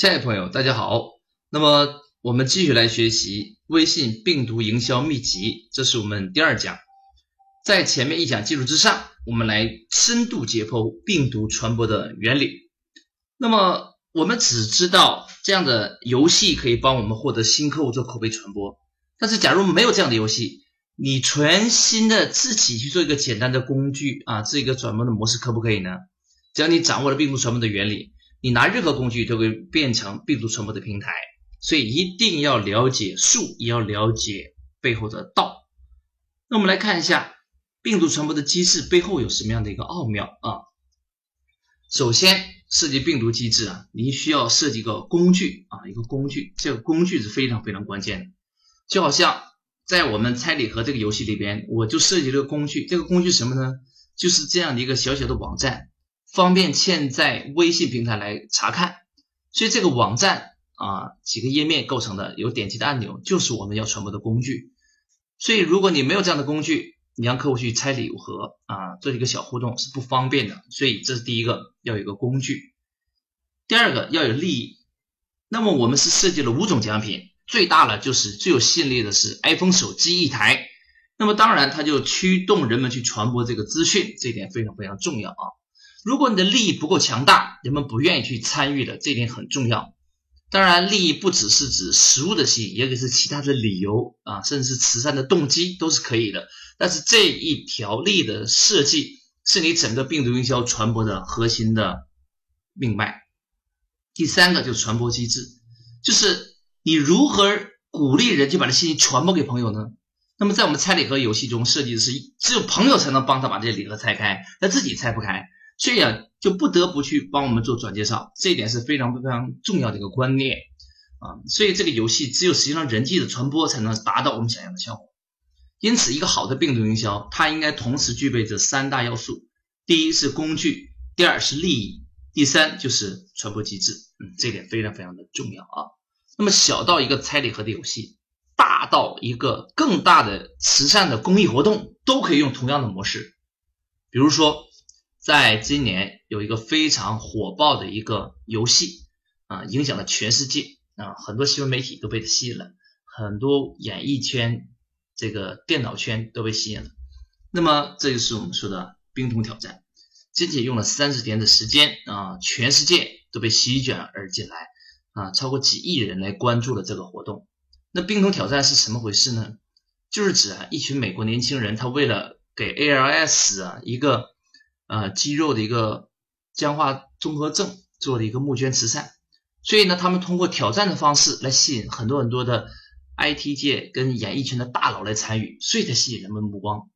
亲爱的朋友，大家好。那么我们继续来学习微信病毒营销秘籍，这是我们第二讲。在前面一讲基础之上，我们来深度解剖病毒传播的原理。那么我们只知道这样的游戏可以帮我们获得新客户做口碑传播，但是假如没有这样的游戏，你全新的自己去做一个简单的工具啊，这个转播的模式可不可以呢？只要你掌握了病毒传播的原理。你拿任何工具都会变成病毒传播的平台，所以一定要了解术，也要了解背后的道。那我们来看一下病毒传播的机制背后有什么样的一个奥妙啊？首先设计病毒机制啊，你需要设计一个工具啊，一个工具，这个工具是非常非常关键的。就好像在我们猜礼盒这个游戏里边，我就设计了个工具，这个工具什么呢？就是这样的一个小小的网站。方便嵌在微信平台来查看，所以这个网站啊几个页面构成的有点击的按钮，就是我们要传播的工具。所以如果你没有这样的工具，你让客户去拆礼物盒啊做一个小互动是不方便的。所以这是第一个要有一个工具，第二个要有利益。那么我们是设计了五种奖品，最大的就是最有吸引力的是 iPhone 手机一台。那么当然它就驱动人们去传播这个资讯，这一点非常非常重要啊。如果你的利益不够强大，人们不愿意去参与的，这点很重要。当然，利益不只是指实物的吸引，也可以是其他的理由啊，甚至是慈善的动机都是可以的。但是这一条利益的设计是你整个病毒营销传播的核心的命脉。第三个就是传播机制，就是你如何鼓励人去把这信息传播给朋友呢？那么在我们拆礼盒游戏中设计的是，只有朋友才能帮他把这些礼盒拆开，他自己拆不开。所以啊，就不得不去帮我们做转介绍，这一点是非常非常重要的一个观念啊。所以这个游戏只有实际上人际的传播才能达到我们想要的效果。因此，一个好的病毒营销，它应该同时具备这三大要素：第一是工具，第二是利益，第三就是传播机制。嗯，这点非常非常的重要啊。那么小到一个猜礼盒的游戏，大到一个更大的慈善的公益活动，都可以用同样的模式，比如说。在今年有一个非常火爆的一个游戏啊，影响了全世界啊，很多新闻媒体都被它吸引了，很多演艺圈、这个电脑圈都被吸引了。那么这就是我们说的冰桶挑战，仅仅用了三十天的时间啊，全世界都被席卷而进来啊，超过几亿人来关注了这个活动。那冰桶挑战是什么回事呢？就是指啊，一群美国年轻人，他为了给 ALS 啊一个呃，肌肉的一个僵化综合症做的一个募捐慈善，所以呢，他们通过挑战的方式来吸引很多很多的 IT 界跟演艺圈的大佬来参与，所以才吸引人们目光。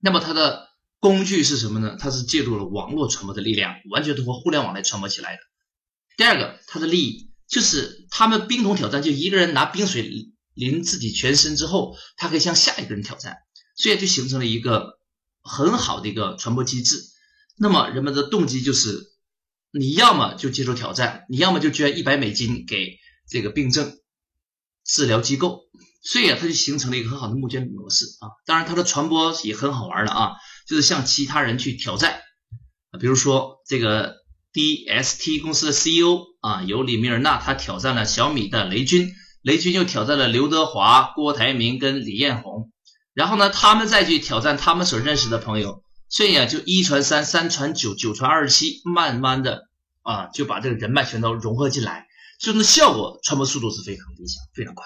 那么它的工具是什么呢？它是借助了网络传播的力量，完全通过互联网来传播起来的。第二个，它的利益就是他们冰桶挑战，就一个人拿冰水淋自己全身之后，他可以向下一个人挑战，所以就形成了一个很好的一个传播机制。那么人们的动机就是，你要么就接受挑战，你要么就捐一百美金给这个病症治疗机构，所以啊，它就形成了一个很好的募捐模式啊。当然，它的传播也很好玩的啊，就是向其他人去挑战，比如说这个 DST 公司的 CEO 啊，由李米尔纳他挑战了小米的雷军，雷军又挑战了刘德华、郭台铭跟李彦宏，然后呢，他们再去挑战他们所认识的朋友。所以啊，就一传三，三传九，九传二十七，慢慢的啊，就把这个人脉全都融合进来，所以那效果传播速度是非常理想，非常快。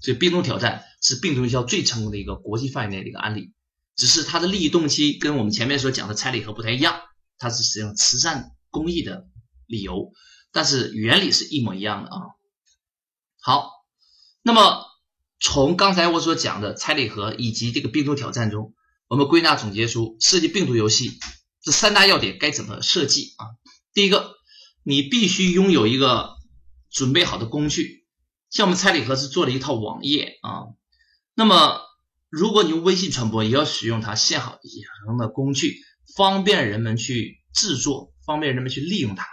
所以病毒挑战是病毒营销最成功的一个国际范围内的一个案例，只是它的利益动机跟我们前面所讲的彩礼盒不太一样，它是使用慈善公益的理由，但是原理是一模一样的啊。好，那么从刚才我所讲的彩礼盒以及这个病毒挑战中。我们归纳总结出设计病毒游戏这三大要点该怎么设计啊？第一个，你必须拥有一个准备好的工具，像我们猜礼盒是做了一套网页啊。那么，如果你用微信传播，也要使用它现好养成的工具，方便人们去制作，方便人们去利用它。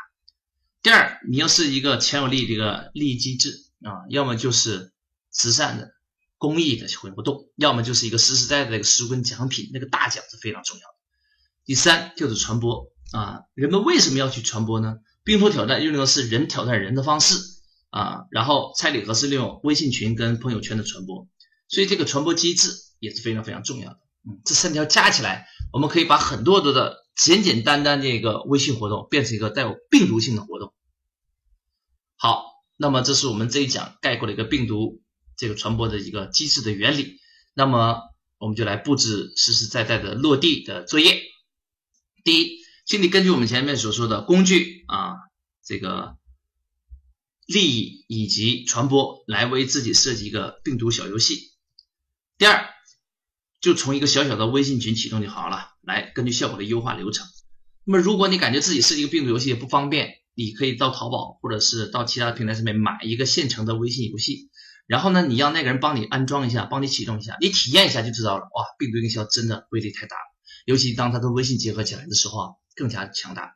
第二，你要是一个强有力的一个利益机制啊，要么就是慈善的。公益的活动，要么就是一个实实在在的那个实物跟奖品，那个大奖是非常重要的。第三就是传播啊，人们为什么要去传播呢？病毒挑战用的是人挑战人的方式啊，然后蔡礼盒是利用微信群跟朋友圈的传播，所以这个传播机制也是非常非常重要的。嗯，这三条加起来，我们可以把很多的的简简单单的一个微信活动变成一个带有病毒性的活动。好，那么这是我们这一讲概括的一个病毒这个传播的一个机制的原理。那么我们就来布置实实在在的落地的作业。第一，请你根据我们前面所说的工具啊，这个利益以及传播来为自己设计一个病毒小游戏。第二，就从一个小小的微信群启动就好了，来根据效果的优化流程。那么如果你感觉自己设计一个病毒游戏也不方便，你可以到淘宝或者是到其他平台上面买一个现成的微信游戏，然后呢，你让那个人帮你安装一下，帮你启动一下，你体验一下就知道了。哇，病毒营销真的威力太大了，尤其当它跟微信结合起来的时候啊，更加强大。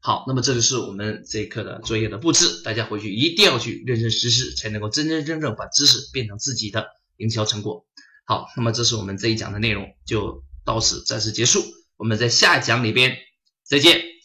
好，那么这就是我们这一课的作业的布置，大家回去一定要去认真实施，才能够真真正正把知识变成自己的营销成果。好，那么这是我们这一讲的内容，就到此暂时结束，我们在下一讲里边再见。